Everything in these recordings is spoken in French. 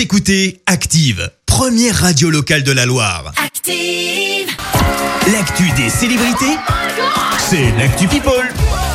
Vous écoutez Active, première radio locale de la Loire. Active. L'actu des célébrités, c'est l'actu People.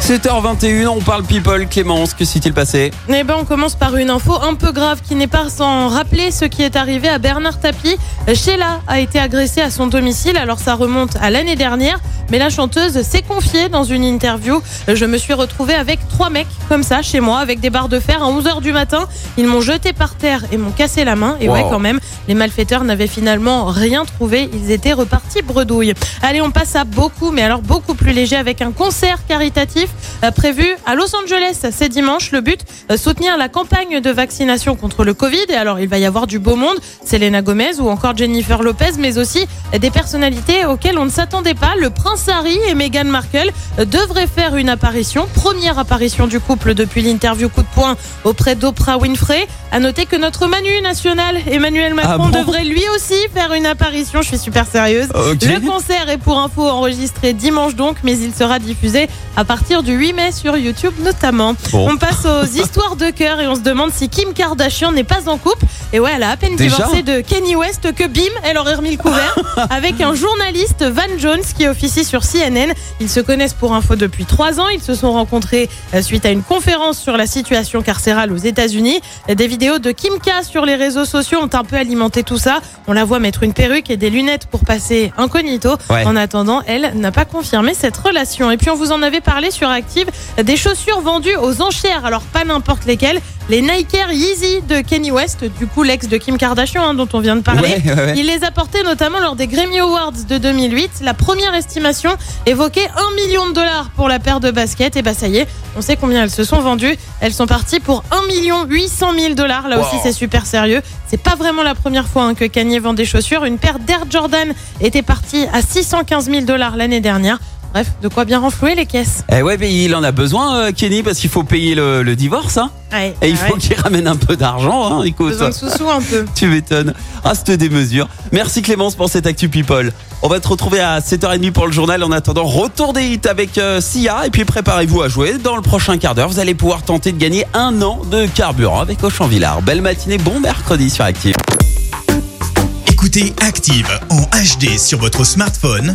7h21, on parle people. Clémence, que s'est-il passé? Eh ben, on commence par une info un peu grave qui n'est pas sans rappeler ce qui est arrivé à Bernard Tapie. Sheila a été agressée à son domicile, alors ça remonte à l'année dernière. Mais la chanteuse s'est confiée dans une interview. Je me suis retrouvée avec trois mecs comme ça chez moi, avec des barres de fer à 11h du matin. Ils m'ont jeté par terre et m'ont cassé la main. Et ouais, quand même, les malfaiteurs n'avaient finalement rien trouvé. Ils étaient repartis bredouille. Allez, on passe à beaucoup, mais alors beaucoup plus léger avec un concert caritatif euh, prévu à Los Angeles. C'est dimanche. Le but, euh, soutenir la campagne de vaccination contre le Covid. Et alors, il va y avoir du beau monde. Selena Gomez ou encore Jennifer Lopez, mais aussi des personnalités auxquelles on ne s'attendait pas. Le prince Harry et Meghan Markle devraient faire une apparition. Première apparition du couple depuis l'interview coup de poing auprès d'Oprah Winfrey. À noter que notre Manu national, Emmanuel Macron, Ah bon devrait lui aussi faire une apparition. Je suis super sérieuse. Le concert est pour info enregistré dimanche donc, mais il sera diffusé à partir du 8 mai sur YouTube notamment. Bon. On passe aux histoires de cœur et on se demande si Kim Kardashian n'est pas en couple. Et ouais, elle a à peine Déjà divorcé de Kanye West que bim, elle aurait remis le couvert avec un journaliste Van Jones qui officie sur CNN. Ils se connaissent pour info depuis trois ans. Ils se sont rencontrés euh, suite à une conférence sur la situation carcérale aux États-Unis. Des vidéos de Kim K sur les réseaux sociaux ont un peu alimenté tout ça. On la voit mettre une perruque et des lunettes pour passer incognito. Ouais. En attendant, elle n'a pas confirmé cette relation. Et puis on vous en avait parlé sur Active, des chaussures vendues aux enchères. Alors pas n'importe lesquelles. Les Nike Air Yeezy de Kenny West, du coup l'ex de Kim Kardashian hein, dont on vient de parler. Ouais, ouais, ouais. Il les a portés notamment lors des Grammy Awards de 2008. La première estimation évoquait 1 million de dollars pour la paire de baskets. Et bah ça y est, on sait combien elles se sont vendues. Elles sont parties pour 1 million 800 000 dollars. Là aussi c'est super sérieux. C'est pas vraiment la première fois hein, que Kanye vend des chaussures. Une paire d'Air Jordan était partie à 615 000 dollars l'année dernière. Bref, de quoi bien renflouer les caisses. Eh ouais, mais il en a besoin, euh, Kenny, parce qu'il faut payer le, le divorce, hein. Ouais, Et il ah faut qu'il ramène un peu d'argent, hein, écoute. Besoin de sous-sous un peu. Tu m'étonnes. Ah, cette démesure. Merci Clémence pour cette Actu People. On va te retrouver à 7h30 pour le journal. En attendant, retour des hits avec euh, Sia. Et puis préparez-vous à jouer. Dans le prochain quart d'heure, vous allez pouvoir tenter de gagner un an de carburant avec Auchan Villard. Belle matinée, bon mercredi sur Active. Écoutez Active en HD sur votre smartphone,